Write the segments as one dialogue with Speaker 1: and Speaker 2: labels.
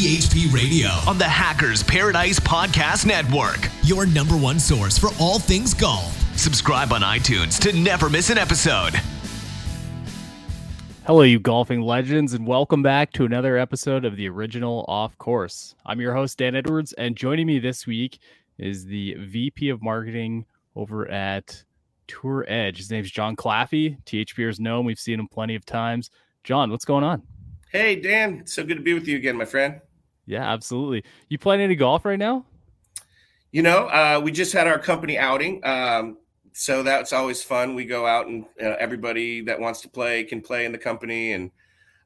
Speaker 1: THP Radio
Speaker 2: on the Hackers Paradise Podcast Network.
Speaker 1: Your number one source for all things golf.
Speaker 2: Subscribe on iTunes to never miss an episode.
Speaker 3: Hello, you golfing legends, and welcome back to another episode of the original Off Course. I'm your host, Dan Edwards, and joining me this week is the VP of Marketing over at Tour Edge. His name's Jon Claffey. THPers know him. We've seen him plenty of times. Jon, what's going on?
Speaker 4: Hey, Dan. So good to be with you again, my friend.
Speaker 3: Yeah, absolutely. You playing any golf right now?
Speaker 4: You know, uh, we just had our company outing. Um, so that's always fun. We go out and uh, everybody that wants to play can play in the company. And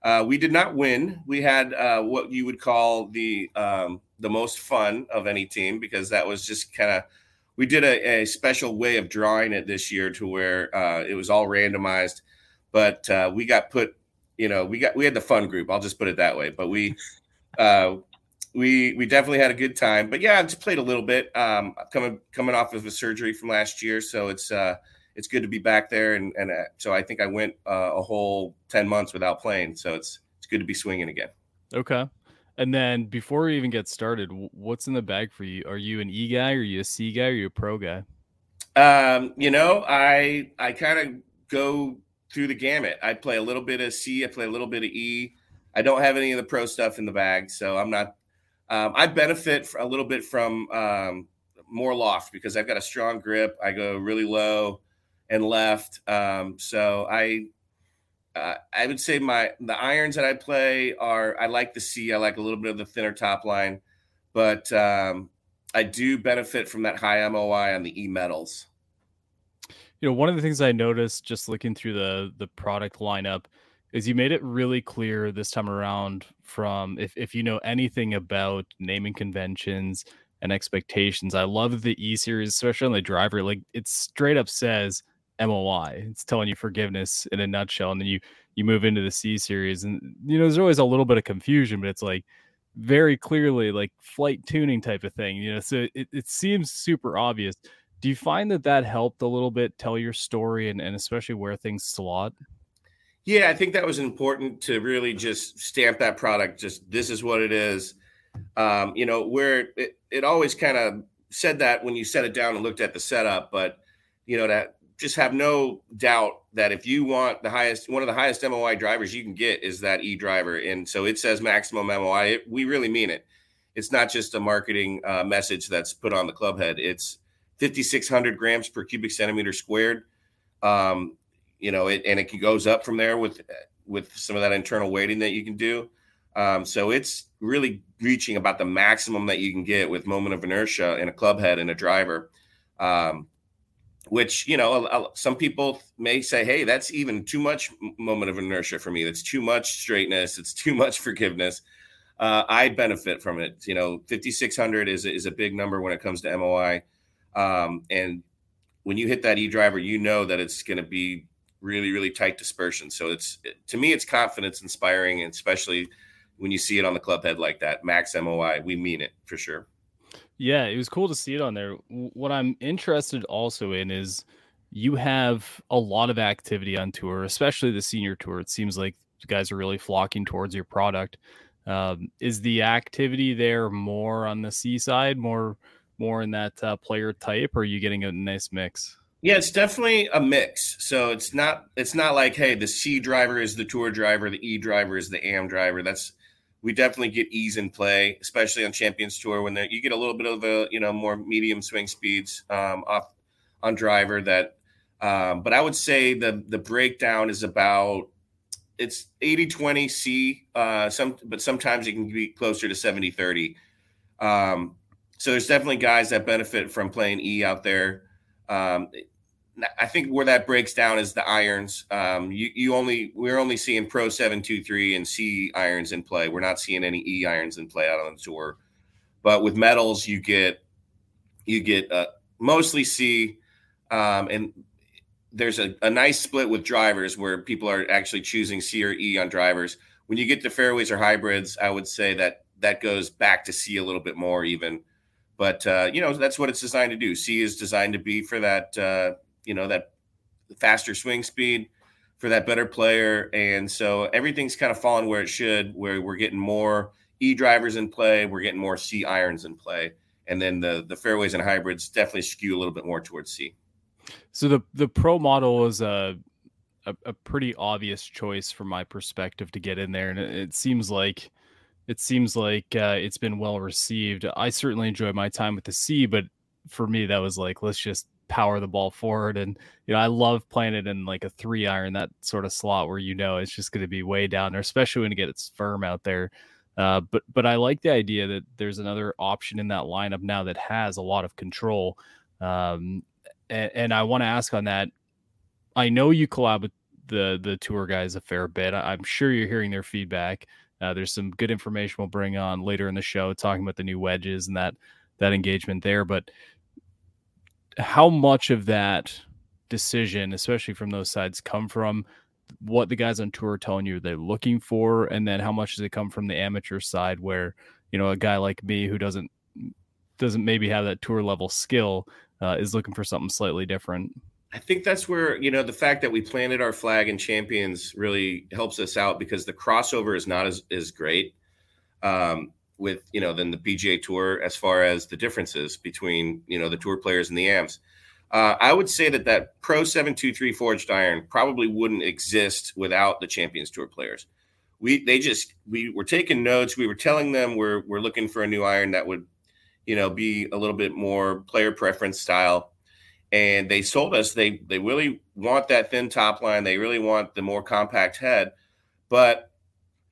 Speaker 4: uh, we did not win. We had uh, what you would call the um, the most fun of any team because that was just kind of we did a, a, special way of drawing it this year to where uh, it was all randomized, but we got put, you know, we got we had the fun group. I'll just put it that way. But we uh, we we definitely had a good time. But yeah, I just played a little bit. Um, coming coming off of a surgery from last year, so it's uh, it's good to be back there. And and uh, so I think I went uh, a whole ten months without playing. So it's it's good to be swinging again.
Speaker 3: Okay. And then before we even get started, what's in the bag for you? Are you an E guy? Are you a C guy? Are you a pro guy?
Speaker 4: Um, you know, I I kind of go through the gamut. I play a little bit of C. I play a little bit of E. I don't have any of the pro stuff in the bag, so I'm not. Um, I benefit a little bit from um, more loft because I've got a strong grip. I go really low and left, um, so I uh, I would say my the irons that I play are I like the C. I like a little bit of the thinner top line, but um, I do benefit from that high MOI on the E metals.
Speaker 3: You know, one of the things I noticed just looking through the the product lineup is you made it really clear this time around from if, if you know anything about naming conventions and expectations. I love the E series, especially on the driver. Like it straight up says MOI. It's telling you forgiveness in a nutshell, and then you you move into the C series, and you know there's always a little bit of confusion, but it's like very clearly like flight tuning type of thing. You know, so it, it seems super obvious. Do you find that that helped a little bit tell your story and, and especially where things slot?
Speaker 4: Yeah, I think that was important to really just stamp that product. Just this is what it is. Um, you know, where it, it always kind of said that when you set it down and looked at the setup, but you know that just have no doubt that if you want the highest, one of the highest MOI drivers you can get is that E driver. And so it says maximum MOI. It, we really mean it. It's not just a marketing uh, message that's put on the club head. It's 5,600 grams per cubic centimeter squared. Um, you know, it, and it goes up from there with with some of that internal weighting that you can do. Um, so it's really reaching about the maximum that you can get with moment of inertia in a club head and a driver. Um, which you know some people may say hey that's even too much moment of inertia for me. That's too much straightness. It's too much forgiveness. Uh, i benefit from it. You know 5600 is, is a big number when it comes to moi um, and when you hit that e driver you know that it's going to be really really tight dispersion so it's to me it's confidence inspiring especially when you see it on the club head like that max moi we mean it for sure
Speaker 3: yeah, it was cool to see it on there. What I'm interested also in is you have a lot of activity on tour, especially the senior tour. It seems like guys are really flocking towards your product. Um, is the activity there more on the C side, more more in that uh, player type, or are you getting a nice mix?
Speaker 4: Yeah, it's definitely a mix. So it's not it's not like hey, the C driver is the tour driver, the E driver is the AM driver. That's we definitely get ease in play, especially on Champions Tour when you get a little bit of a you know more medium swing speeds um, off on driver. That, um, but I would say the the breakdown is about it's 80 20 C, uh, some but sometimes it can be closer to 70 30. Um, so there's definitely guys that benefit from playing E out there. Um, I think where that breaks down is the irons. Um, you, you only we're only seeing Pro seven two three and C irons in play. We're not seeing any E irons in play out on the tour. But with metals, you get you get uh, mostly C, um, and there's a, a nice split with drivers where people are actually choosing C or E on drivers. When you get to fairways or hybrids, I would say that that goes back to C a little bit more even. But uh, you know that's what it's designed to do. C is designed to be for that uh, you know that faster swing speed for that better player and so everything's kind of fallen where it should where we're getting more E drivers in play. We're getting more C irons in play, and then the the fairways and hybrids definitely skew a little bit more towards C.
Speaker 3: So the the pro model is a a, a pretty obvious choice from my perspective to get in there, and it, it seems like it seems like uh, it's been well received. I certainly enjoyed my time with the C, but for me, that was like let's just power the ball forward. And you know, I love playing it in like a three iron, that sort of slot where you know it's just going to be way down there, especially when you get firm out there. Uh, but but I like the idea that there's another option in that lineup now that has a lot of control. Um, and, and I want to ask on that. I know you collab with the the tour guys a fair bit. I, am sure you're hearing their feedback. Uh, there's some good information we'll bring on later in the show, talking about the new wedges and that that engagement there. But how much of that decision, especially from those sides, come from what the guys on tour are telling you they're looking for, and then how much does it come from the amateur side, where you know a guy like me who doesn't doesn't maybe have that tour level skill uh, is looking for something slightly different.
Speaker 4: I think that's where you know the fact that we planted our flag in champions really helps us out because the crossover is not as as great. Um, with you know than the PGA Tour as far as the differences between you know the tour players and the AMs. Uh, I would say that that Pro Seven Two Three forged iron probably wouldn't exist without the Champions Tour players. We they just we were taking notes. We were telling them we're we're looking for a new iron that would you know be a little bit more player preference style. And they sold us they they really want that thin top line. They really want the more compact head, but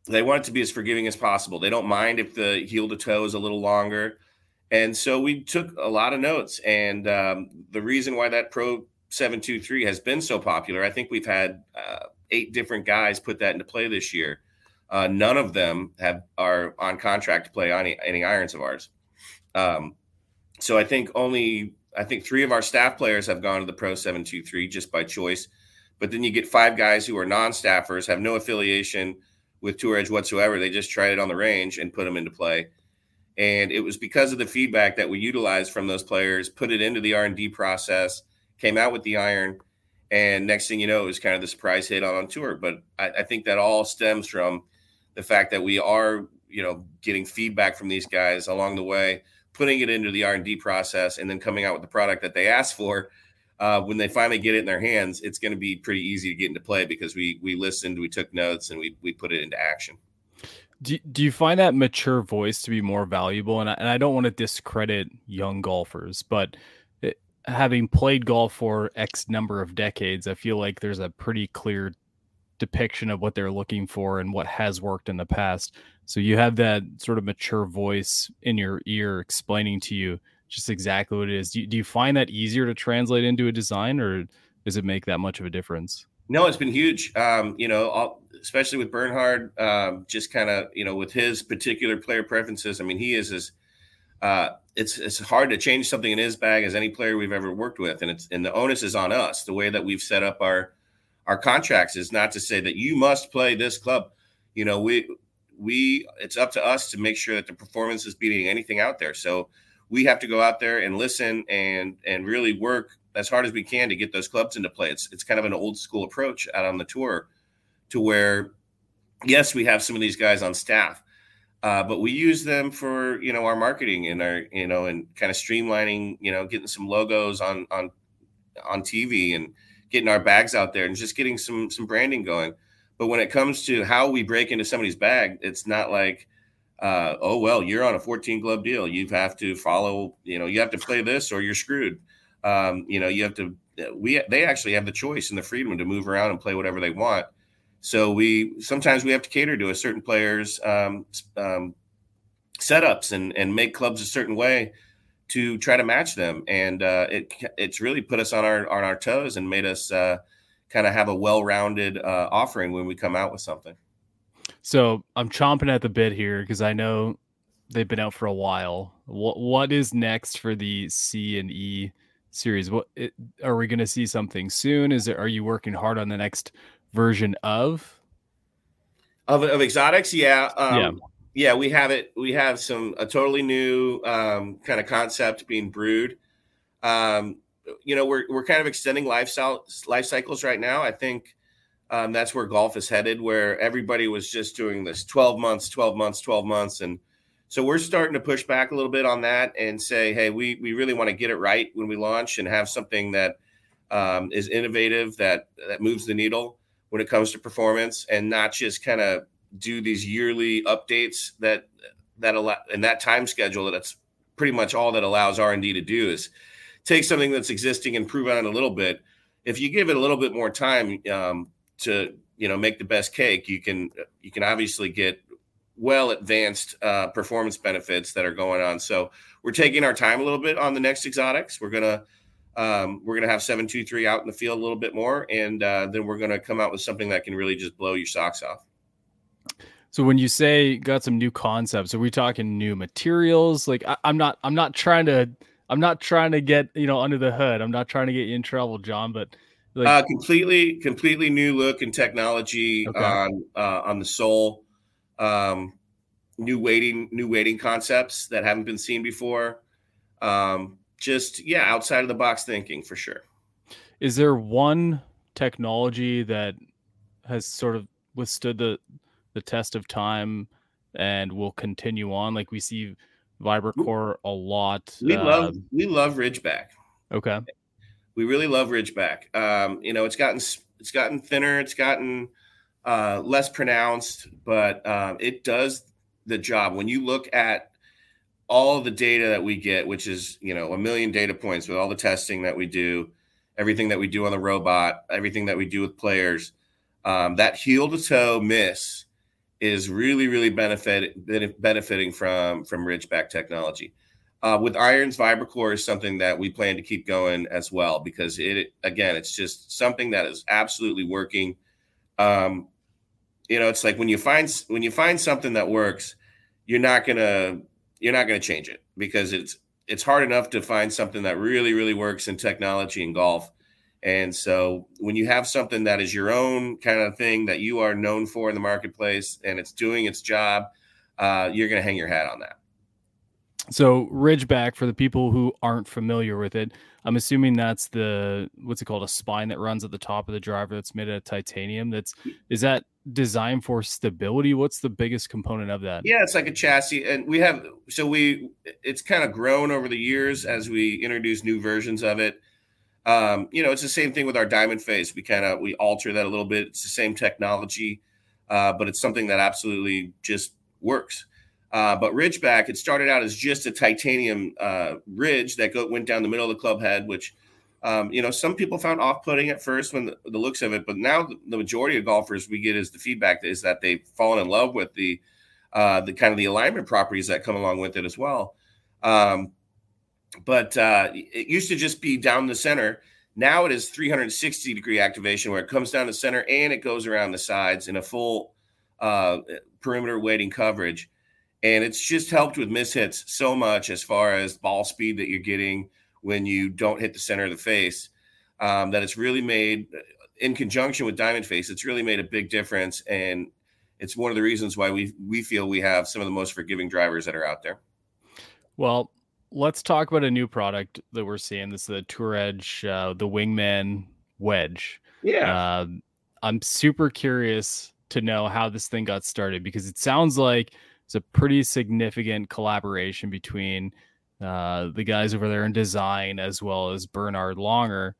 Speaker 4: they want it to be as forgiving as possible. They don't mind if the heel to toe is a little longer. And so we took a lot of notes. And um, the reason why that Pro 723 has been so popular, I think we've had uh, eight different guys put that into play this year. Uh, none of them have are on contract to play on any, any irons of ours. Um, so I think only I think three of our staff players have gone to the Pro 723 just by choice. But then you get five guys who are non-staffers, have no affiliation – with Tour Edge whatsoever. They just tried it on the range and put them into play. And it was because of the feedback that we utilized from those players, put it into the R and D process, came out with the iron, and next thing you know, it was kind of the surprise hit on, on tour. But I, I think that all stems from the fact that we are, you know, getting feedback from these guys along the way, putting it into the R and D process, and then coming out with the product that they asked for uh, when they finally get it in their hands, it's going to be pretty easy to get into play because we we listened, we took notes, and we we put it into action.
Speaker 3: Do, do you find that mature voice to be more valuable? And I, and I don't want to discredit young golfers, but it, having played golf for X number of decades, I feel like there's a pretty clear depiction of what they're looking for and what has worked in the past. So you have that sort of mature voice in your ear explaining to you just exactly what it is. Do you, do you find that easier to translate into a design, or does it make that much of a difference?
Speaker 4: No, it's been huge. Um, you know, all, especially with Bernhard, um, just kind of you know with his particular player preferences. I mean, he is as uh, it's it's hard to change something in his bag as any player we've ever worked with, and it's and the onus is on us. The way that we've set up our our contracts is not to say that you must play this club. You know, we we it's up to us to make sure that the performance is beating anything out there. So we have to go out there and listen and and really work as hard as we can to get those clubs into play. It's it's kind of an old school approach out on the tour, to where yes, we have some of these guys on staff, uh, but we use them for you know our marketing and our you know and kind of streamlining you know getting some logos on on on TV and getting our bags out there and just getting some some branding going. But when it comes to how we break into somebody's bag, it's not like uh, oh well, you're on a 14 glove deal. You have to follow. You know, you have to play this or you're screwed. Um, you know, you have to. We they actually have the choice and the freedom to move around and play whatever they want. So we sometimes we have to cater to a certain player's um, um, setups and and make clubs a certain way to try to match them. And uh, it it's really put us on our on our toes and made us uh, kind of have a well rounded uh, offering when we come out with something.
Speaker 3: So I'm chomping at the bit here because I know they've been out for a while. What what is next for the C and E series? What it, are we going to see something soon? Is it are you working hard on the next version of
Speaker 4: of, of exotics? Yeah, um, yeah, yeah. We have it. We have some a totally new um, kind of concept being brewed. Um, you know, we're we're kind of extending lifestyle life cycles right now. I think Um, that's where golf is headed, where everybody was just doing this 12 months, 12 months, 12 months. And so we're starting to push back a little bit on that and say, hey, we, we really want to get it right when we launch and have something that um, is innovative, that, that moves the needle when it comes to performance and not just kind of do these yearly updates that that allow and that time schedule that's pretty much all that allows r&d to do is take something that's existing and prove on it a little bit if you give it a little bit more time um, to you know make the best cake you can you can obviously get well advanced uh, performance benefits that are going on so we're taking our time a little bit on the next exotics we're gonna um, we're gonna have 723 out in the field a little bit more and uh, then we're gonna come out with something that can really just blow your socks off
Speaker 3: so when you say got some new concepts, are we talking new materials? Like I, am not I'm not trying to I'm not trying to get you know under the hood. I'm not trying to get you in trouble, Jon. But
Speaker 4: like, uh, completely completely new look and technology okay. on uh, on the sole. Um, new weighting, new weighting concepts that haven't been seen before. Um, just yeah, outside of the box thinking for sure.
Speaker 3: Is there one technology that has sort of withstood the the test of time and will continue on. Like we see VibraCore a lot.
Speaker 4: We uh, love we love Ridgeback.
Speaker 3: Okay.
Speaker 4: We really love Ridgeback. Um, you know, it's gotten it's gotten thinner, it's gotten uh, less pronounced, but um, it does the job. When you look at all the data that we get, which is you know a million data points with all the testing that we do, everything that we do on the robot, everything that we do with players, um, that heel to toe miss is really really benefit, benefiting from from Ridgeback technology. Uh, with irons, VibraCore is something that we plan to keep going as well because it again it's just something that is absolutely working. Um, you know, it's like when you find when you find something that works, you're not gonna you're not gonna change it because it's it's hard enough to find something that really really works in technology and golf and so when you have something that is your own kind of thing that you are known for in the marketplace and it's doing its job, uh, you're to hang your hat on that.
Speaker 3: So Ridgeback, for the people who aren't familiar with it, I'm assuming that's the what's it called a spine that runs at the top of the driver that's made out of titanium. That's is that designed for stability? What's the biggest component of that?
Speaker 4: Yeah, it's like a chassis, and we have so we it's kind of grown over the years as we introduce new versions of it. Um, you know, it's the same thing with our diamond face. We kind of we alter that a little bit. It's the same technology, uh, but it's something that absolutely just works. Uh, but Ridgeback, it started out as just a titanium uh, ridge that go, went down the middle of the club head, which um, you know some people found off-putting at first when the, the looks of it, but now the, majority of golfers we get is the feedback is that they've fallen in love with the uh, the kind of the alignment properties that come along with it as well. Um, but uh, it used to just be down the center. Now it is 360 degree activation where it comes down the center and it goes around the sides in a full uh, perimeter weighting coverage. And it's just helped with mishits so much as far as ball speed that you're getting when you don't hit the center of the face um, that it's really made, in conjunction with Diamond Face, it's really made a big difference. And it's one of the reasons why we we feel we have some of the most forgiving drivers that are out there.
Speaker 3: Well, let's talk about a new product that we're seeing. This is the Tour Edge, uh, the Wingman Wedge.
Speaker 4: Yeah.
Speaker 3: Uh, I'm super curious to know how this thing got started because it sounds like it's a pretty significant collaboration between uh, the guys over there in design as well as Bernhard Langer.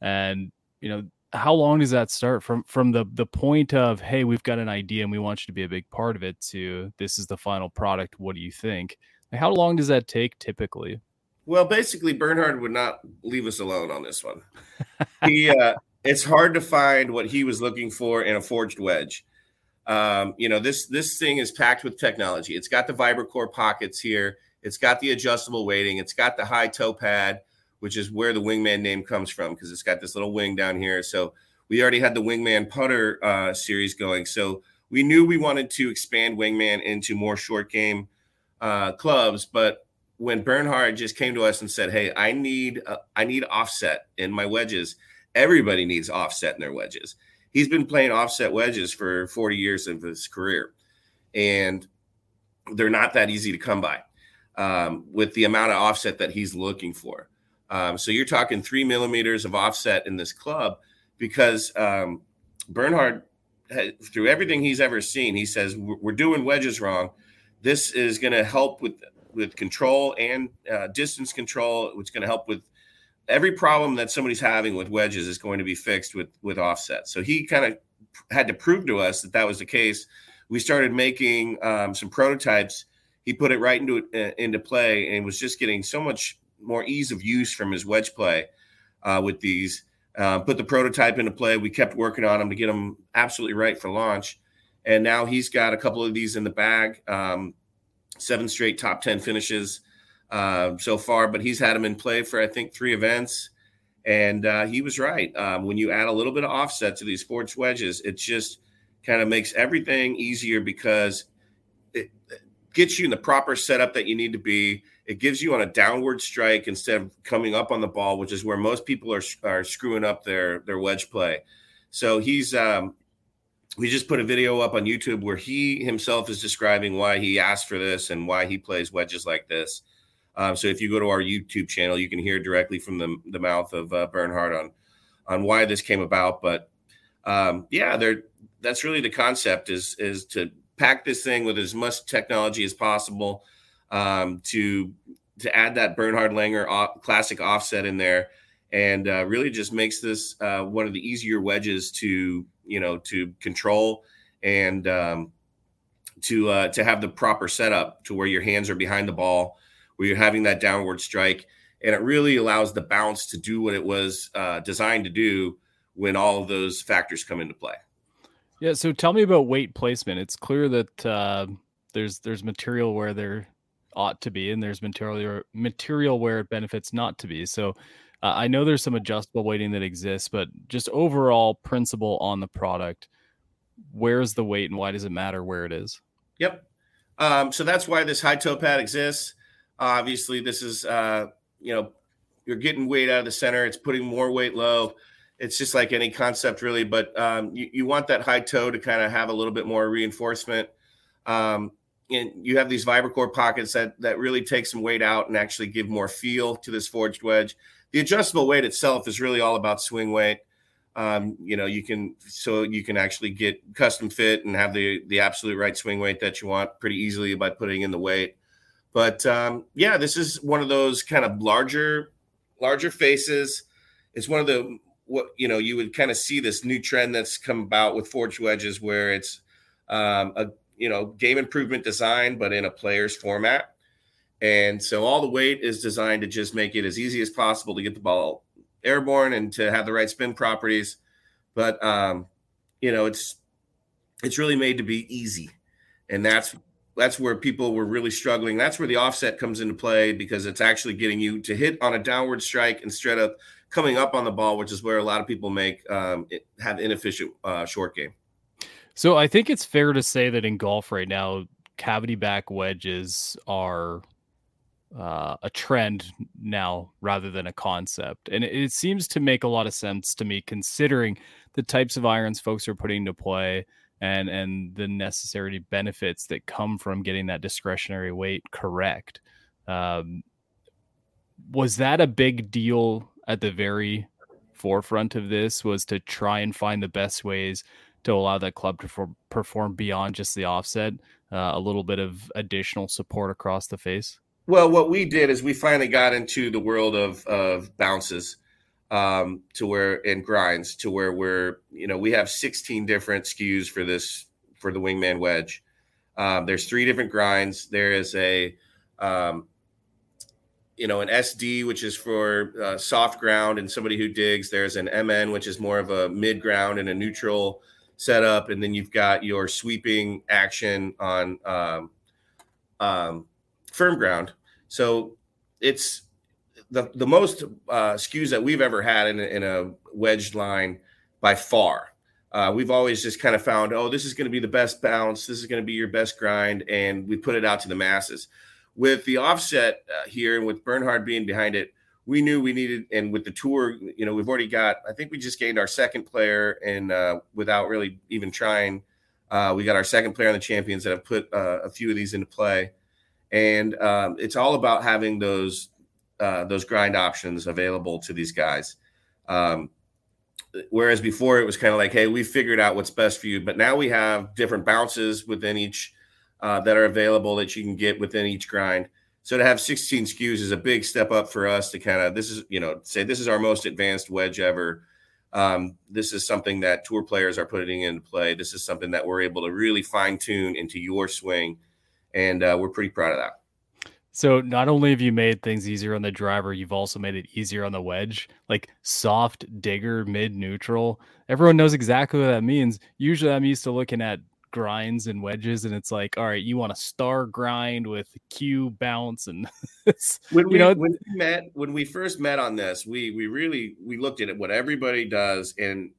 Speaker 3: And, you know, how long does that start from from the the point of hey we've got an idea and we want you to be a big part of it to this is the final product what do you think how long does that take typically?
Speaker 4: Well, basically, Bernhard would not leave us alone on this one. he, uh, it's hard to find what he was looking for in a forged wedge. Um, you know, this this thing is packed with technology. It's got the VibraCore pockets here. It's got the adjustable weighting. It's got the high toe pad, which is where the Wingman name comes from because it's got this little wing down here. So we already had the Wingman putter uh, series going. So we knew we wanted to expand Wingman into more short game uh, clubs, but when Bernhard just came to us and said, "Hey, I need uh, I need offset in my wedges," everybody needs offset in their wedges. He's been playing offset wedges for 40 years of his career, and they're not that easy to come by um, with the amount of offset that he's looking for. Um, so you're talking three millimeters of offset in this club because um, Bernhard, through everything he's ever seen, he says we're doing wedges wrong. This is going to help with with control and uh, distance control, is going to help with every problem that somebody's having with wedges is going to be fixed with with offset. So he kind of had to prove to us that that was the case. We started making um, some prototypes. He put it right into uh, into play and was just getting so much more ease of use from his wedge play uh, with these. Uh, put the prototype into play. We kept working on them to get them absolutely right for launch, and now he's got a couple of these in the bag. Um, seven straight top ten finishes uh, so far, but he's had him in play for I think three events, and uh, he was right. Um, when you add a little bit of offset to these sports wedges, it just kind of makes everything easier because it gets you in the proper setup that you need to be. It gives you on a downward strike instead of coming up on the ball, which is where most people are are screwing up their their wedge play. So he's um, we just put a video up on YouTube where he himself is describing why he asked for this and why he plays wedges like this. Um, so if you go to our YouTube channel, you can hear directly from the, the mouth of uh, Bernhard on on why this came about. But um, yeah, there that's really the concept is is to pack this thing with as much technology as possible um, to to add that Bernhard Langer off, classic offset in there, and uh, really just makes this uh, one of the easier wedges to you know to control and um, to uh, to have the proper setup to where your hands are behind the ball where you're having that downward strike, and it really allows the bounce to do what it was uh, designed to do when all of those factors come into play.
Speaker 3: Yeah. So tell me about weight placement. It's clear that uh, there's there's material where there ought to be, and there's material material where it benefits not to be. So uh, I know there's some adjustable weighting that exists, but just overall principle on the product, where's the weight and why does it matter where it is?
Speaker 4: Yep. Um, so that's why this high toe pad exists. Obviously, this is uh, you know you're getting weight out of the center. It's putting more weight low. It's just like any concept, really. But um, you, you want that high toe to kind of have a little bit more reinforcement. Um, and you have these VibraCore pockets that that really take some weight out and actually give more feel to this forged wedge. The adjustable weight itself is really all about swing weight. Um, you know, you can so you can actually get custom fit and have the the absolute right swing weight that you want pretty easily by putting in the weight. But um, yeah, this is one of those kind of larger, larger faces. It's one of the what you know you would kind of see this new trend that's come about with forged wedges, where it's um, a you know game improvement design, but in a player's format. And so all the weight is designed to just make it as easy as possible to get the ball airborne and to have the right spin properties. But um, you know, it's it's really made to be easy, and that's that's where people were really struggling. That's where the offset comes into play because it's actually getting you to hit on a downward strike instead of coming up on the ball, which is where a lot of people make um, have inefficient uh, short game.
Speaker 3: So I think it's fair to say that in golf right now, cavity back wedges are uh, a trend now rather than a concept, and it, it seems to make a lot of sense to me considering the types of irons folks are putting to play and and the necessary benefits that come from getting that discretionary weight correct. Um, was that a big deal at the very forefront of this? Was to try and find the best ways to allow that club to for, perform beyond just the offset, uh, a little bit of additional support across the face.
Speaker 4: Well, what we did is we finally got into the world of of bounces um, to where and grinds to where we're you know we have 16 different SKUs for this for the wingman wedge. Um, there's three different grinds. There is a um, you know an SD which is for uh, soft ground and somebody who digs. There's an MN which is more of a mid ground and a neutral setup, and then you've got your sweeping action on um, um, firm ground. So it's the the most uh, SKUs that we've ever had in a, in a wedged line by far. Uh, we've always just kind of found, oh, this is going to be the best bounce. This is going to be your best grind, and we put it out to the masses. With the offset uh, here, and with Bernhard being behind it, we knew we needed. And with the tour, you know, we've already got. I think we just gained our second player, and uh, without really even trying, uh, we got our second player on the champions that have put uh, a few of these into play. And um, it's all about having those uh, those grind options available to these guys. Um, whereas before it was kind of like, hey, we figured out what's best for you, but now we have different bounces within each uh, that are available that you can get within each grind. So to have 16 SKUs is a big step up for us to kind of this is you know say this is our most advanced wedge ever. Um, this is something that tour players are putting into play. This is something that we're able to really fine tune into your swing, and uh, we're pretty proud of that.
Speaker 3: So not only have you made things easier on the driver, you've also made it easier on the wedge. Like soft digger, mid neutral. Everyone knows exactly what that means. Usually I'm used to looking at grinds and wedges and it's like, all right, you want a star grind with Q bounce and
Speaker 4: when we, you know when we met when we first met on this, we we really we looked at what everybody does and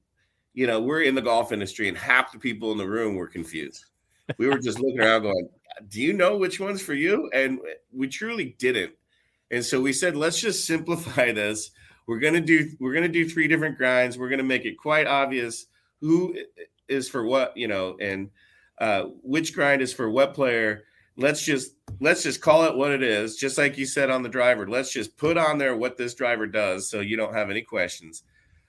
Speaker 4: you know, we're in the golf industry and half the people in the room were confused. We were just looking around going, do you know which one's for you? And we truly didn't. And so we said, let's just simplify this. We're gonna do we're gonna do three different grinds. We're gonna make it quite obvious who is for what, you know, and uh, which grind is for what player. Let's just let's just call it what it is, just like you said on the driver. Let's just put on there what this driver does, so you don't have any questions.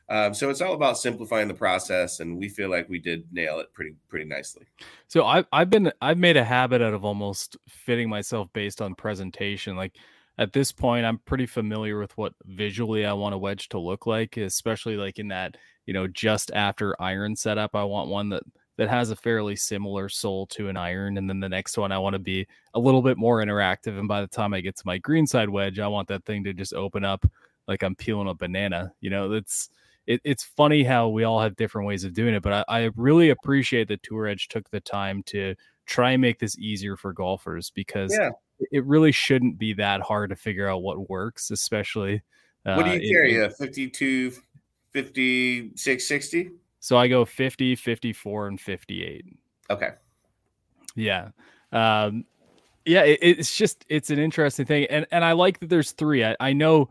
Speaker 4: Um, so it's all about simplifying the process, and we feel like we did nail it pretty pretty nicely.
Speaker 3: So I've I've been I've made a habit out of almost fitting myself based on presentation. Like at this point, I'm pretty familiar with what visually I want a wedge to look like, especially like in that you know just after iron setup. I want one that that has a fairly similar sole to an iron, and then the next one I want to be a little bit more interactive. And by the time I get to my greenside wedge, I want that thing to just open up like I'm peeling a banana. You know, that's it, it's funny how we all have different ways of doing it, but I, I really appreciate that Tour Edge took the time to try and make this easier for golfers because yeah. it really shouldn't be that hard to figure out what works, especially.
Speaker 4: Uh, what do you carry? a 52, 56, 60?
Speaker 3: So I go 50, 54, and 58.
Speaker 4: Okay.
Speaker 3: Yeah. Um, yeah, it, it's just it's an interesting thing, and and I like that there's three. I, I know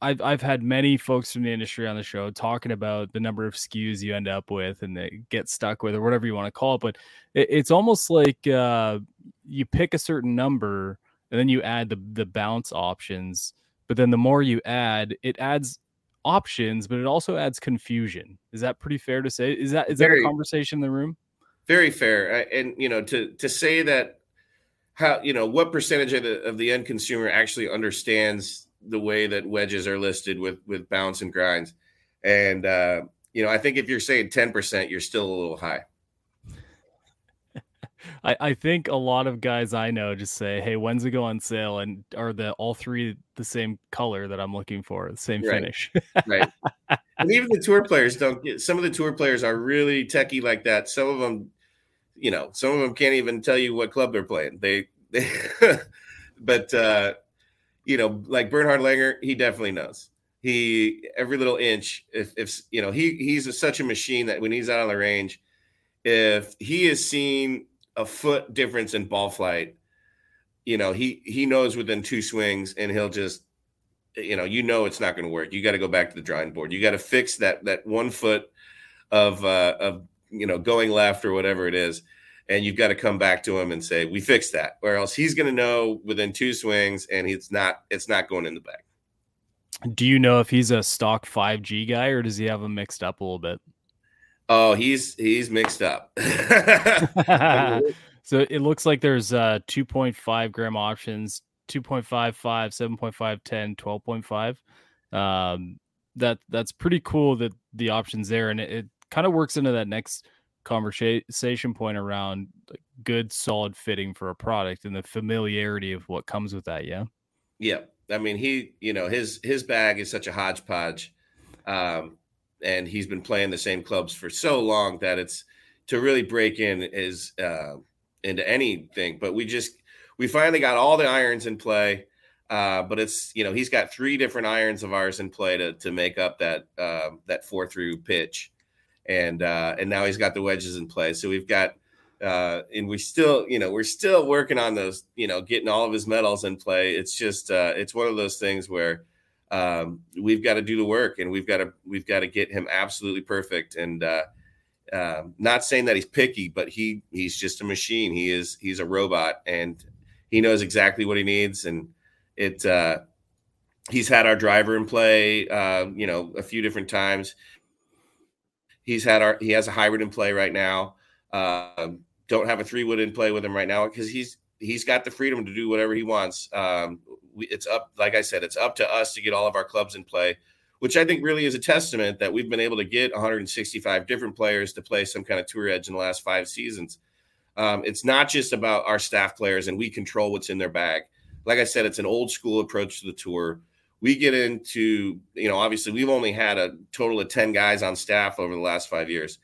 Speaker 3: I've I've had many folks from the industry on the show talking about the number of SKUs you end up with and they get stuck with or whatever you want to call it. But it, it's almost like uh, you pick a certain number and then you add the the bounce options. But then the more you add, it adds options, but it also adds confusion. Is that pretty fair to say? Is that is very, that a conversation in the room?
Speaker 4: Very fair. And you know, to to say that how you know what percentage of the of the end consumer actually understands the way that wedges are listed with with bounce and grinds. And uh, you know, I think if you're saying 10%, you're still a little high.
Speaker 3: I, I think a lot of guys I know just say, "Hey, when's it go on sale?" And are the all three the same color that I'm looking for, the same right. finish?
Speaker 4: right. And even the tour players don't get. Some of the tour players are really techie like that. Some of them, you know, some of them can't even tell you what club they're playing. They, they, but uh, you know, like Bernhard Langer, he definitely knows. He every little inch. If if you know, he he's a, such a machine that when he's out on the range, if he has seen a foot difference in ball flight, you know, he he knows within two swings, and he'll just, you know, you know, it's not going to work. You got to go back to the drawing board. You got to fix that that one foot of uh, of you know going left or whatever it is and you've got to come back to him and say we fixed that or else he's going to know within two swings and it's not it's not going in the bag.
Speaker 3: Do you know if he's a stock 5g guy or does he have them mixed up a little bit?
Speaker 4: Oh he's he's mixed up.
Speaker 3: So it looks like there's uh 2.5 gram options 2.55 7.5 10 12.5 um that that's pretty cool that the options there and it, it kind of works into that next conversation point around good solid fitting for a product and the familiarity of what comes with that yeah?
Speaker 4: Yeah. I mean he you know his his bag is such a hodgepodge um and he's been playing the same clubs for so long that it's to really break in is uh into anything but we just we finally got all the irons in play uh, but it's you know he's got three different irons of ours in play to to make up that uh, that four through pitch and uh, and now he's got the wedges in play. So we've got uh, and we still, you know, we're still working on those, you know, getting all of his metals in play. It's just uh, it's one of those things where um, we've got to do the work and we've got to we've got to get him absolutely perfect. And uh, um, not saying that he's picky, but he he's just a machine. He is he's a robot and he knows exactly what he needs. And it uh, he's had our driver in play, uh, you know, a few different times He's had our he has a hybrid in play right now. Uh, don't have a three wood in play with him right now because he's he's got the freedom to do whatever he wants. Um, we, it's up, like I said, it's up to us to get all of our clubs in play, which I think really is a testament that we've been able to get 165 different players to play some kind of tour edge in the last five seasons. Um, it's not just about our staff players and we control what's in their bag. Like I said, it's an old school approach to the tour. We get into, you know, obviously we've only had a total of 10 guys on staff over the last five years.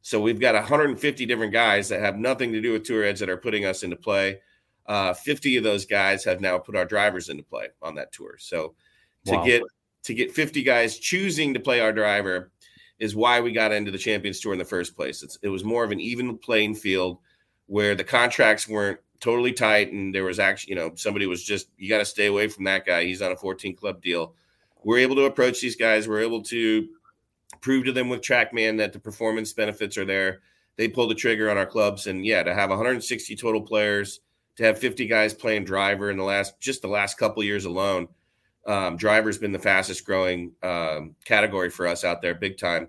Speaker 4: So we've got 150 different guys that have nothing to do with tour edge that are putting us into play. Uh, 50 of those guys have now put our drivers into play on that tour. So to wow. get to get 50 guys choosing to play our driver is why we got into the Champions Tour in the first place. It's, it was more of an even playing field where the contracts weren't totally tight and there was actually, you know, somebody was just you got to stay away from that guy. He's on a 14 club deal. We're able to approach these guys. We're able to prove to them with TrackMan that the performance benefits are there. They pull the trigger on our clubs, and yeah, to have 160 total players, to have 50 guys playing driver in the last just the last couple years alone. Um, driver's been the fastest growing um, category for us out there, big time.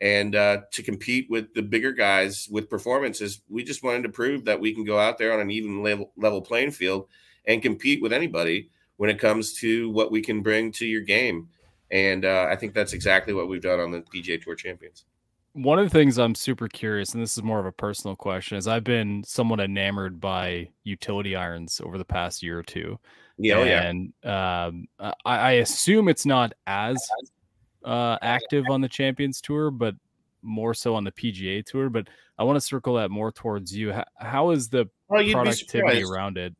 Speaker 4: And uh, to compete with the bigger guys with performances, we just wanted to prove that we can go out there on an even level, level playing field and compete with anybody when it comes to what we can bring to your game. And uh, I think that's exactly what we've done on the PGA Tour Champions.
Speaker 3: One of the things I'm super curious, and this is more of a personal question, is I've been somewhat enamored by utility irons over the past year or two.
Speaker 4: Yeah, oh,
Speaker 3: and yeah. Um, I, I, assume it's not as uh, active on the Champions Tour, but more so on the PGA Tour. But I want to circle that more towards you. how, how is the well, productivity around it?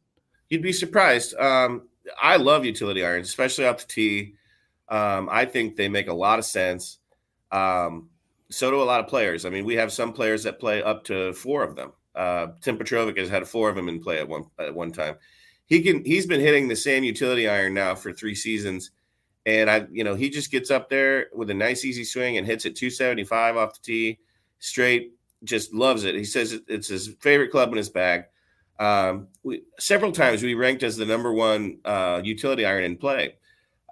Speaker 4: You'd be surprised. Um, I love utility irons, especially off the tee. Um, I think they make a lot of sense. Um, so do a lot of players. I mean, we have some players that play up to four of them. Uh, Tim Petrovic has had four of them in play at one at one time. He can he's been hitting the same utility iron now for three seasons, and I you know he just gets up there with a nice easy swing and hits it 275 off the tee straight. Just loves it. He says it's his favorite club in his bag. Um, we, several times we ranked as the number one uh, utility iron in play.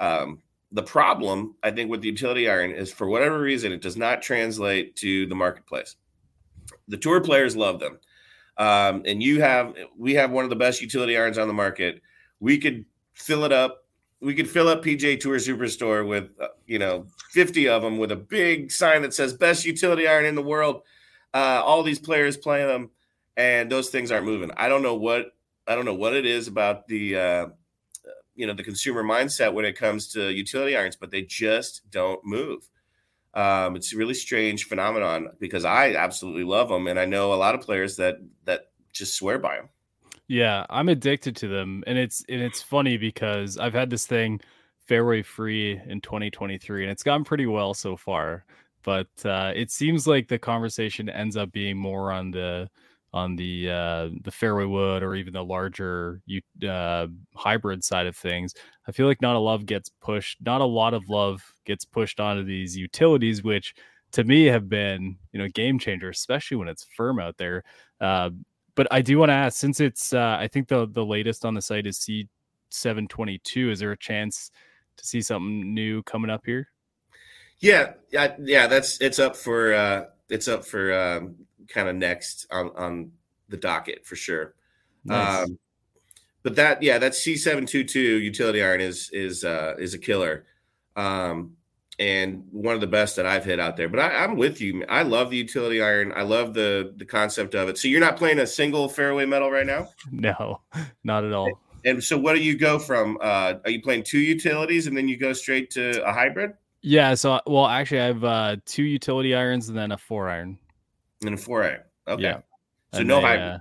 Speaker 4: Um, the problem, I think, with the utility iron is for whatever reason, it does not translate to the marketplace. The tour players love them. Um, and you have, we have one of the best utility irons on the market. We could fill it up. We could fill up PGA Tour Superstore with, uh, you know, 50 of them with a big sign that says best utility iron in the world. Uh, all these players play them, and those things aren't moving. I don't know what I don't know what it is about the uh, you know the consumer mindset when it comes to utility irons, but they just don't move. Um, it's a really strange phenomenon because I absolutely love them, and I know a lot of players that that just swear by them.
Speaker 3: Yeah, I'm addicted to them, and it's and it's funny because I've had this thing fairway free in 2023, and it's gone pretty well so far. But uh, it seems like the conversation ends up being more on the on the uh, the fairway wood or even the larger uh, hybrid side of things. I feel like not a love gets pushed, not a lot of love gets pushed onto these utilities, which to me have been you know game changer, especially when it's firm out there. Uh, but I do want to ask, since it's uh, I think the the latest on the site is C seven twenty two. Is there a chance to see something new coming up here?
Speaker 4: Yeah, yeah, yeah. That's it's up for uh, it's up for um, kind of next on on the docket for sure. Nice. Um, but that yeah, that C seven two two utility iron is is uh, is a killer, um, and one of the best that I've hit out there. But I, am with you. I love the utility iron. I love the the concept of it. So you're not playing a single fairway metal right now?
Speaker 3: No, not at all.
Speaker 4: And so, what do you go from? Uh, are you playing two utilities and then you go straight to a hybrid?
Speaker 3: Yeah. So, well, actually, I have uh, two utility irons and then a four iron
Speaker 4: And a four iron. Okay. Yeah. So and no they, hybrid. Uh,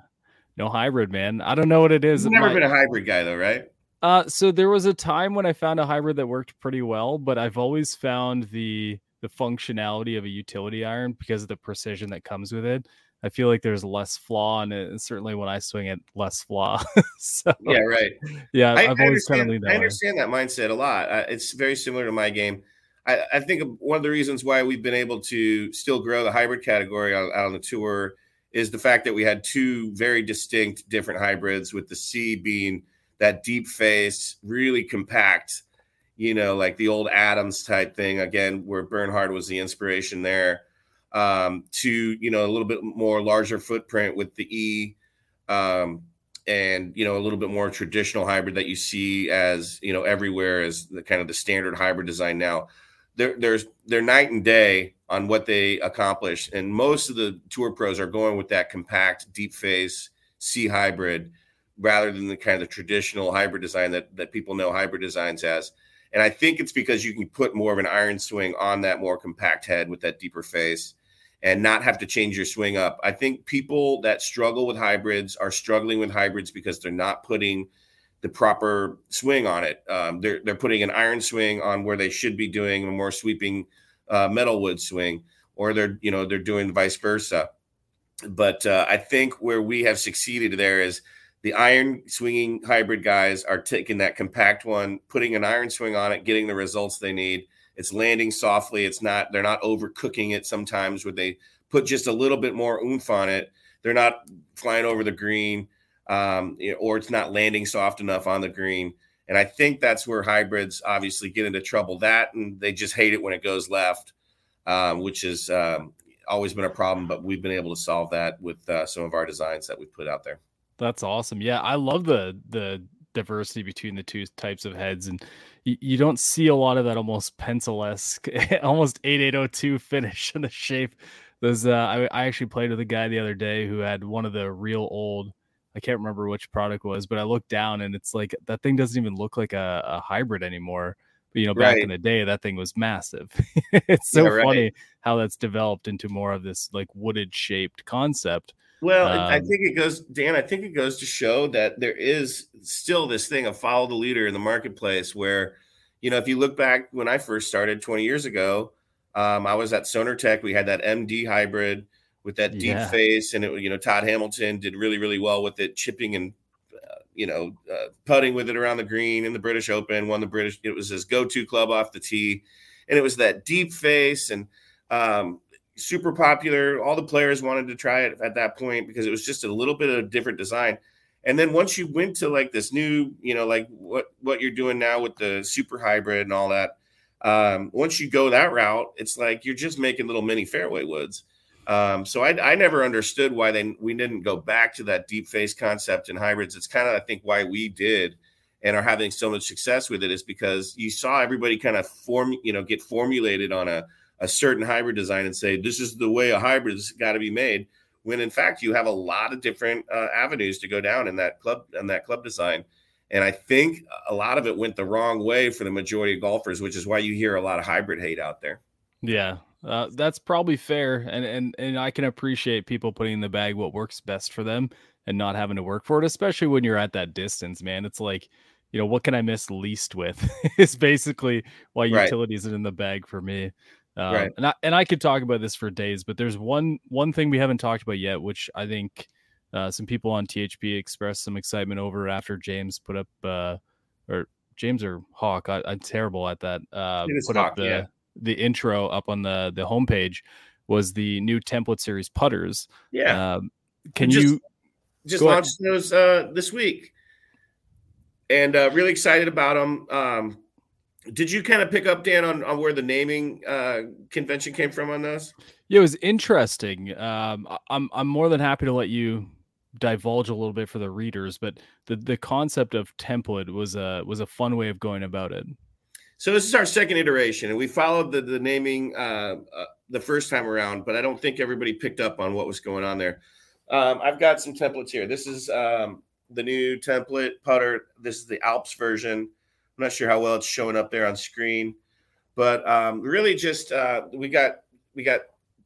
Speaker 3: no hybrid, man. I don't know what it is.
Speaker 4: You've never My, been a hybrid guy though, right?
Speaker 3: Uh so there was a time when I found a hybrid that worked pretty well, but I've always found the the functionality of a utility iron because of the precision that comes with it. I feel like there's less flaw in it, and certainly when I swing it, less flaw.
Speaker 4: so, yeah, right.
Speaker 3: Yeah, I, I've I always kind of leaned that
Speaker 4: I understand way. that mindset a lot. Uh, it's very similar to my game. I, I, think one of the reasons why we've been able to still grow the hybrid category out, out on the tour is the fact that we had two very distinct different hybrids with the C being that deep face, really compact, you know, like the old Adams type thing again, where Bernhard was the inspiration there. um, to you know a little bit more larger footprint with the E, um, and you know a little bit more traditional hybrid that you see as you know everywhere as the kind of the standard hybrid design now. There, there's they're night and day on what they accomplish, and most of the tour pros are going with that compact deep face C hybrid rather than the kind of the traditional hybrid design that that people know hybrid designs as. And I think it's because you can put more of an iron swing on that more compact head with that deeper face and not have to change your swing up. I think people that struggle with hybrids are struggling with hybrids because they're not putting the proper swing on it. Um, they're they're putting an iron swing on where they should be doing a more sweeping uh, metal wood swing, or they're you know they're doing vice versa. But uh, I think where we have succeeded there is the iron swinging hybrid guys are taking that compact one, putting an iron swing on it, getting the results they need it's landing softly. It's not, they're not overcooking it sometimes where they put just a little bit more oomph on it. They're not flying over the green um, or it's not landing soft enough on the green. And I think that's where hybrids obviously get into trouble. That and they just hate it when it goes left, um, which has um, always been a problem. But we've been able to solve that with uh, some of our designs that we put out there.
Speaker 3: That's awesome. Yeah, I love the the diversity between the two types of heads, and you, you don't see a lot of that almost pencil esque, almost 8802 finish in the shape. Those uh, I, I actually played with a guy the other day who had one of the real old. I can't remember which product was, but I looked down and it's like that thing doesn't even look like a, a hybrid anymore. But you know, back right. in the day, that thing was massive. it's so yeah, right. funny how that's developed into more of this like wooded shaped concept.
Speaker 4: Well, um, I think it goes, Dan. I think it goes to show that there is still this thing of follow the leader in the marketplace. Where, you know, if you look back when I first started 20 years ago, um, I was at Sonartec. We had that MD hybrid with that deep yeah. face, and it, you know, Todd Hamilton did really, really well with it, chipping and uh, you know, uh, putting with it around the green in the British Open. Won the British. It was his go-to club off the tee, and it was that deep face and um, super popular. All the players wanted to try it at that point because it was just a little bit of a different design. And then once you went to like this new, you know, like what what you're doing now with the super hybrid and all that, um, once you go that route, it's like you're just making little mini fairway woods. Um, so I, I never understood why they we didn't go back to that deep face concept in hybrids. It's kind of I think why we did and are having so much success with it is because you saw everybody kind of form you know get formulated on a a certain hybrid design and say this is the way a hybrid's got to be made when in fact you have a lot of different uh, avenues to go down in that club in that club design. And i think a lot of it went the wrong way for the majority of golfers which is why you hear a lot of hybrid hate out there.
Speaker 3: Yeah uh, that's probably fair and, and and i can appreciate people putting in the bag what works best for them and not having to work for it especially when you're at that distance man. It's like you know what can i miss least with? Is basically why utility right. isn't in the bag for me um, right. And I and I could talk about this for days, but there's one one thing we haven't talked about yet, which I think uh, some people on THP expressed some excitement over after James put up, uh, or James or Hawk. I, am terrible at that. Uh, put Hawk, up the yeah. the intro up on the the homepage was the new template series putters.
Speaker 4: Yeah.
Speaker 3: Um, can just, you
Speaker 4: just launched those uh, this week, and uh, really excited about them. Um, did you kind of pick up Dan on, on where the naming uh, convention came from on those?
Speaker 3: Yeah, it was interesting. Um, I'm I'm more than happy to let you divulge a little bit for the readers, but the the concept of template was a was a fun way of going about it.
Speaker 4: So this is our second iteration, and we followed the the naming uh, uh, the first time around, but I don't think everybody picked up on what was going on there. Um, I've got some templates here. This is um, the new template putter. This is the Alps version. I'm not sure how well it's showing up there on screen, but um, really just uh, we got we got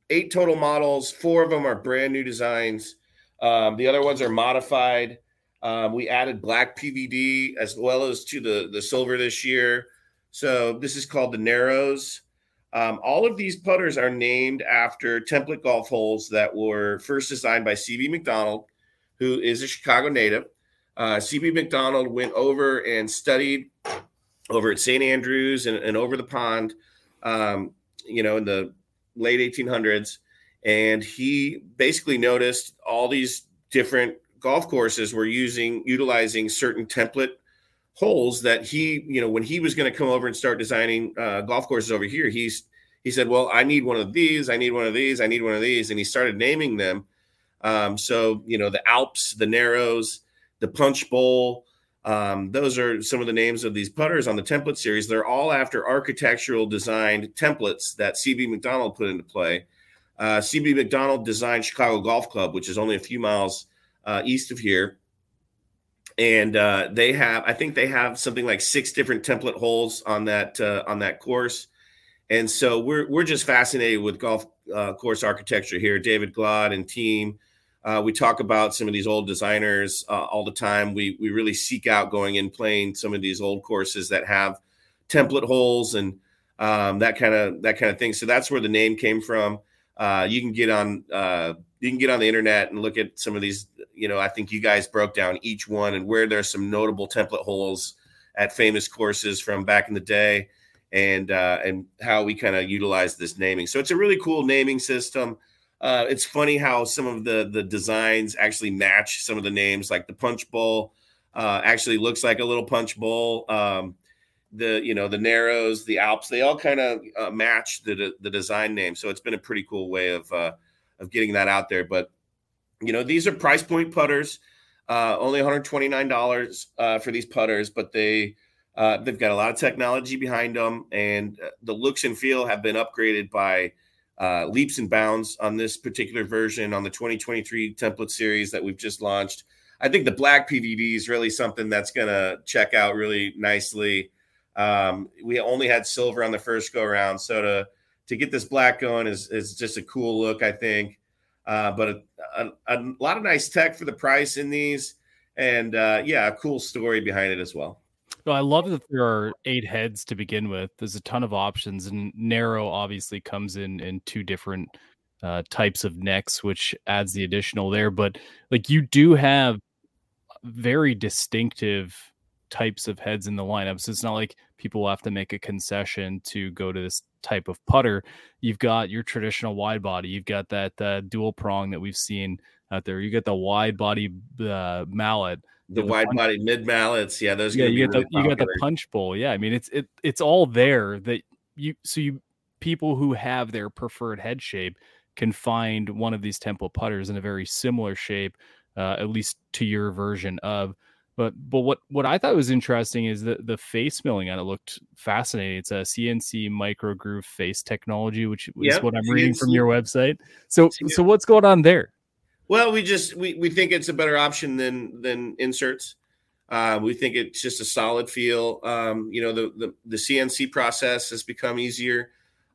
Speaker 4: eight total models. Four of them are brand new designs. Um, the other ones are modified. Um, we added black PVD as well as to the the silver this year. So this is called the Narrows. Um, all of these putters are named after template golf holes that were first designed by CB Macdonald, who is a Chicago native. Uh, CB Macdonald went over and studied over at St. Andrews and, and over the pond, um, you know, in the late 1800s. And he basically noticed all these different golf courses were using, utilizing certain template holes that he, you know, when he was going to come over and start designing uh, golf courses over here, he's he said, "Well, I need one of these. I need one of these. I need one of these," and he started naming them. Um, so you know, the Alps, the Narrows, the Punch Bowl. Um, those are some of the names of these putters on the template series. They're all after architectural designed templates that CB Macdonald put into play. Uh, CB Macdonald designed Chicago Golf Club, which is only a few miles uh, east of here. And uh, they have, I think they have something like six different template holes on that uh, on that course. And so we're we're just fascinated with golf uh, course architecture here. David Glod and team. Uh, we talk about some of these old designers uh, all the time. We we really seek out going and playing some of these old courses that have template holes and um, that kind of that kind of thing. So that's where the name came from. Uh, you can get on uh, you can get on the internet and look at some of these. You know, I think you guys broke down each one and where there's some notable template holes at famous courses from back in the day, and uh, and how we kind of utilize this naming. So it's a really cool naming system. Uh, it's funny how some of the the designs actually match some of the names, like the Punch Bowl uh, actually looks like a little Punch Bowl. Um, the you know the Narrows, the Alps, they all kind of uh, match the the design name. So it's been a pretty cool way of uh, of getting that out there. But you know these are price point putters, uh, only one hundred twenty nine dollars uh, for these putters, but they uh, they've got a lot of technology behind them, and uh, the looks and feel have been upgraded by uh, leaps and bounds on this particular version on the 2023 template series that we've just launched. I think the black PVD is really something that's going to check out really nicely. Um, we only had silver on the first go around, so to to get this black going is is just a cool look, I think. Uh, but a, a, a, lot of nice tech for the price in these, and uh, yeah, a cool story behind it as well.
Speaker 3: No, I love that there are eight heads to begin with. There's a ton of options, and narrow obviously comes in in two different uh, types of necks, which adds the additional there. But like you do have very distinctive types of heads in the lineup, so it's not like people will have to make a concession to go to this type of putter. You've got your traditional wide body. You've got that uh, dual prong that we've seen out there. You get the wide body uh, mallet
Speaker 4: the, the wide punch. body mid mallets. Yeah, those.
Speaker 3: Yeah, you get really the you got the punch bowl. Yeah, I mean it's it it's all there that you so you people who have their preferred head shape can find one of these temple putters in a very similar shape, uh, at least to your version of. But but what what I thought was interesting is that the face milling on it looked fascinating. It's a CNC micro groove face technology, which is yep, what I'm reading from your website. So so what's going on there?
Speaker 4: Well, we just we, we think it's a better option than than inserts. Uh, we think it's just a solid feel. Um, you know, the, the, the CNC process has become easier,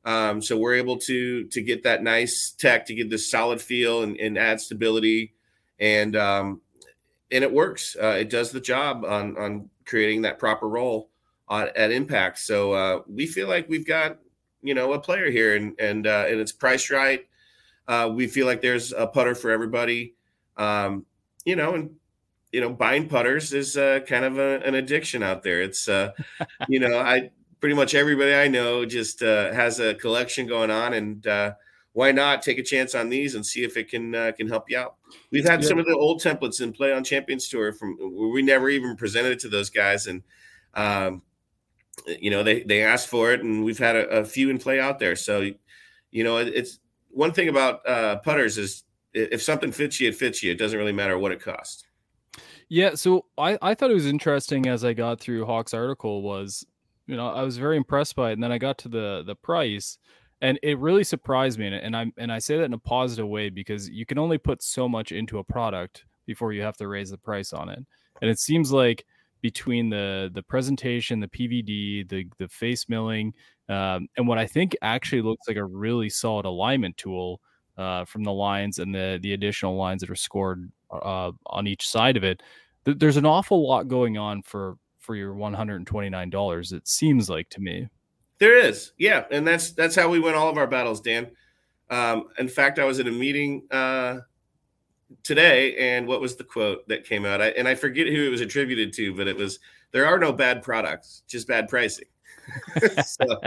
Speaker 4: um, so we're able to to get that nice tech to get this solid feel and, and add stability, and um, and it works. Uh, it does the job on on creating that proper roll on, at impact. So uh, we feel like we've got you know a player here, and and uh, and it's priced right. Uh, we feel like there's a putter for everybody. Um, you know, and you know, buying putters is uh, kind of a, an addiction out there. It's uh, you know, I pretty much everybody I know just uh, has a collection going on, and uh, why not take a chance on these and see if it can uh, can help you out? We've had yeah. some of the old templates in play on Champions Tour from we never even presented it to those guys, and um, you know they they asked for it, and we've had a, a few in play out there. So you know it, it's one thing about uh, putters is if something fits you, it fits you. It doesn't really matter what it costs.
Speaker 3: Yeah, so I, I thought it was interesting as I got through Hawk's article was, you know, I was very impressed by it, and then I got to the the price, and it really surprised me, and I and I say that in a positive way because you can only put so much into a product before you have to raise the price on it, and it seems like between the the presentation, the PVD, the the face milling, um, and what I think actually looks like a really solid alignment tool uh, from the lines and the the additional lines that are scored uh, on each side of it. Th- there's an awful lot going on for for your one hundred and twenty nine dollars. It seems like to me.
Speaker 4: There is, yeah, and that's that's how we win all of our battles, Dan. Um, in fact, I was at a meeting uh, today, and what was the quote that came out? I, and I forget who it was attributed to, but it was, "There are no bad products, just bad pricing."
Speaker 3: so,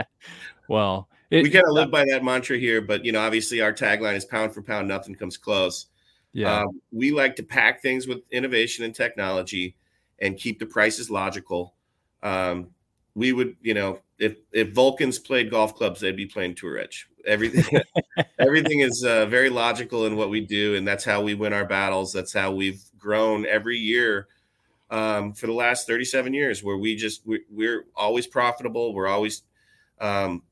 Speaker 3: well,
Speaker 4: it, we kind of live by that mantra here, but you know, obviously, our tagline is "Pound for pound, nothing comes close." Yeah, um, we like to pack things with innovation and technology, and keep the prices logical. Um, we would, you know, if if Vulcans played golf clubs, they'd be playing Tour Edge. Everything, everything is uh, very logical in what we do, and that's how we win our battles. That's how we've grown every year um, for the last 37 years, where we just we, we're always profitable. We're always um,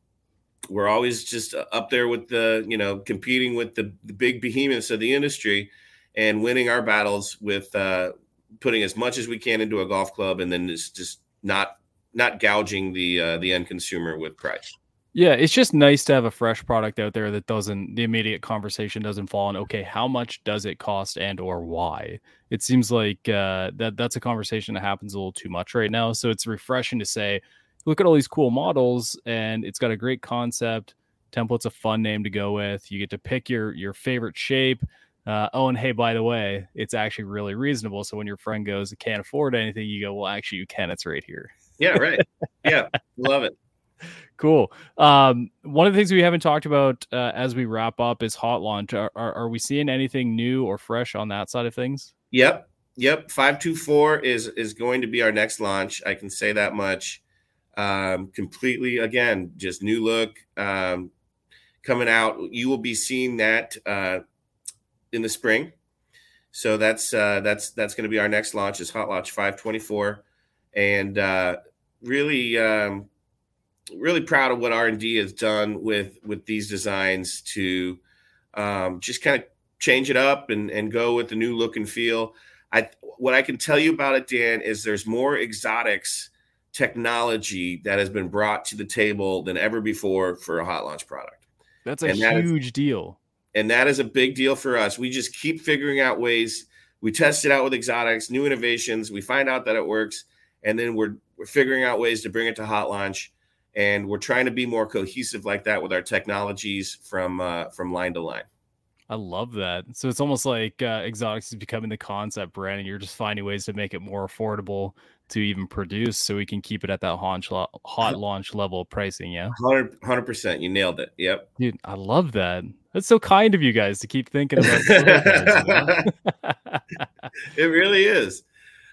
Speaker 4: we're always just up there with the you know competing with the, the big behemoths of the industry and winning our battles with uh, putting as much as we can into a golf club and then just just not not gouging the uh, the end consumer with price.
Speaker 3: Yeah, it's just nice to have a fresh product out there that doesn't the immediate conversation doesn't fall on okay, how much does it cost and or why? It seems like uh, that that's a conversation that happens a little too much right now. So it's refreshing to say, look at all these cool models and it's got a great concept. Template's a fun name to go with. You get to pick your your favorite shape. Uh, oh, and hey, by the way, it's actually really reasonable. So when your friend goes, can't afford anything, you go, well, actually, you can. It's right here.
Speaker 4: Yeah, right. yeah, love it.
Speaker 3: Cool. Um, one of the things we haven't talked about uh, as we wrap up is hot launch. Are, are, are we seeing anything new or fresh on that side of things?
Speaker 4: Yep, yep. Five two four is is going to be our next launch. I can say that much. Um, completely again, just new look um, coming out. You will be seeing that uh, in the spring. So that's uh, that's that's going to be our next launch is Hot Launch 524, and uh, really um, really proud of what R and D has done with with these designs to um, just kind of change it up and and go with the new look and feel. I what I can tell you about it, Dan, is there's more exotics technology that has been brought to the table than ever before for a hot launch product.
Speaker 3: That's a and huge that is, deal.
Speaker 4: And that is a big deal for us. We just keep figuring out ways. We test it out with exotics, new innovations. We find out that it works, and then we're we're figuring out ways to bring it to hot launch. And we're trying to be more cohesive like that with our technologies from uh, from line to line.
Speaker 3: I love that. So it's almost like uh, exotics is becoming the concept brand, and you're just finding ways to make it more affordable to even produce, so we can keep it at that hot, hot launch level pricing. Yeah,
Speaker 4: hundred percent. You nailed it. Yep,
Speaker 3: dude, I love that. That's so kind of you guys to keep thinking about. it
Speaker 4: really is.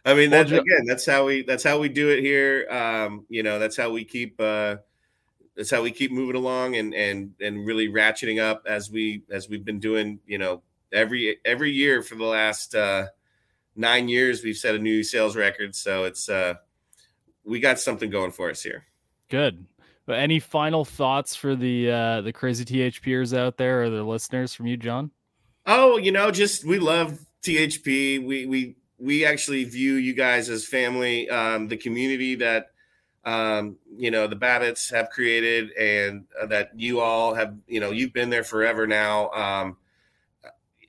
Speaker 4: I mean, that's again, that's how we that's how we do it here. Um, you know, that's how we keep uh, that's how we keep moving along and and and really ratcheting up as we as we've been doing. You know, every every year for the last uh, nine years, we've set a new sales record. So it's uh, we got something going for us here.
Speaker 3: Good. But any final thoughts for the uh, the crazy THPers out there or the listeners from you, Jon?
Speaker 4: Oh, you know, just we love THP. We we we actually view you guys as family. Um, the community that um, you know the Babbitts have created, and uh, that you all have, you know, you've been there forever now. Um,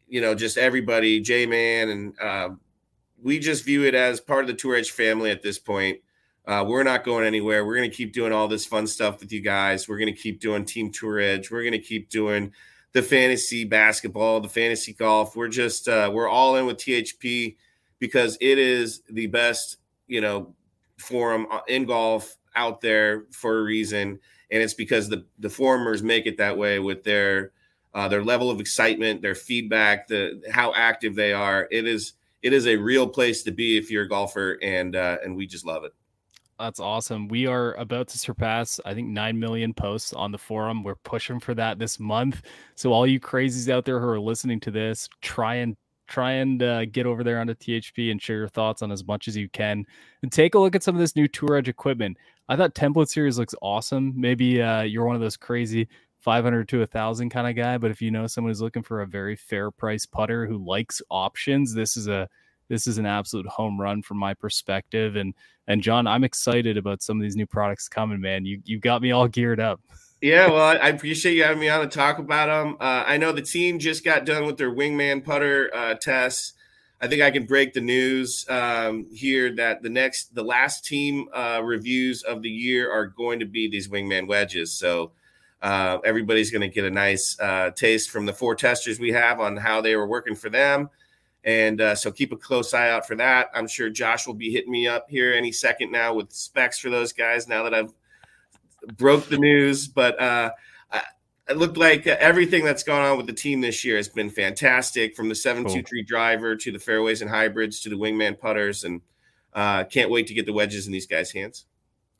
Speaker 4: you know, just everybody, J Man, and uh, we just view it as part of the Tour Edge family at this point. Uh, we're not going anywhere. We're going to keep doing all this fun stuff with you guys. We're going to keep doing Team Tour Edge. We're going to keep doing the fantasy basketball, the fantasy golf. We're just uh, we're all in with THP because it is the best, you know, forum uh, in golf out there for a reason, and it's because the the forumers make it that way with their uh, their level of excitement, their feedback, the how active they are. It is it is a real place to be if you're a golfer, and uh, and we just love it.
Speaker 3: That's awesome. We are about to surpass, I think, 9 million posts on the forum. We're pushing for that this month. So, all you crazies out there who are listening to this, try and try and uh, get over there onto THP and share your thoughts on as much as you can. And take a look at some of this new Tour Edge equipment. I thought Template Series looks awesome. Maybe uh, you're one of those crazy 500 to a thousand kind of guy, but if you know someone who's looking for a very fair price putter who likes options, this is a this is an absolute home run from my perspective. And and Jon, I'm excited about some of these new products coming, man. You you got me all geared up.
Speaker 4: Yeah, well, I appreciate you having me on to talk about them. Uh, I know the team just got done with their wingman putter uh, tests. I think I can break the news um, here that the next, the last team uh, reviews of the year are going to be these wingman wedges. So uh, everybody's going to get a nice uh, taste from the four testers we have on how they were working for them. And uh, so keep a close eye out for that. I'm sure Josh will be hitting me up here any second now with specs for those guys now that I've broke the news. But uh, it looked like everything that's gone on with the team this year has been fantastic from the 723 cool. driver to the fairways and hybrids to the wingman putters. And uh, can't wait to get the wedges in these guys' hands.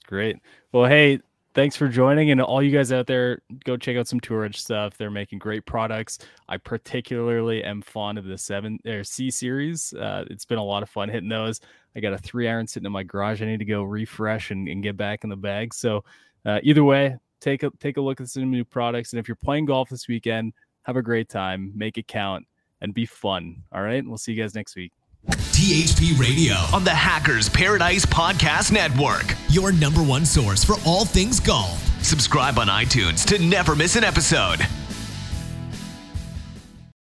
Speaker 3: Great. Well, hey, thanks for joining. And all you guys out there, go check out some Tour Edge stuff. They're making great products. I particularly am fond of the seven or C series. Uh, it's been a lot of fun hitting those. I got a three iron sitting in my garage. I need to go refresh and, and get back in the bag. So uh, either way, take a take a look at some new products. And if you're playing golf this weekend, have a great time, make it count, and be fun. All right. We'll see you guys next week.
Speaker 1: THP Radio,
Speaker 2: On the Hackers Paradise Podcast Network.
Speaker 1: your number one source for all things golf.
Speaker 2: Subscribe on iTunes to never miss an episode.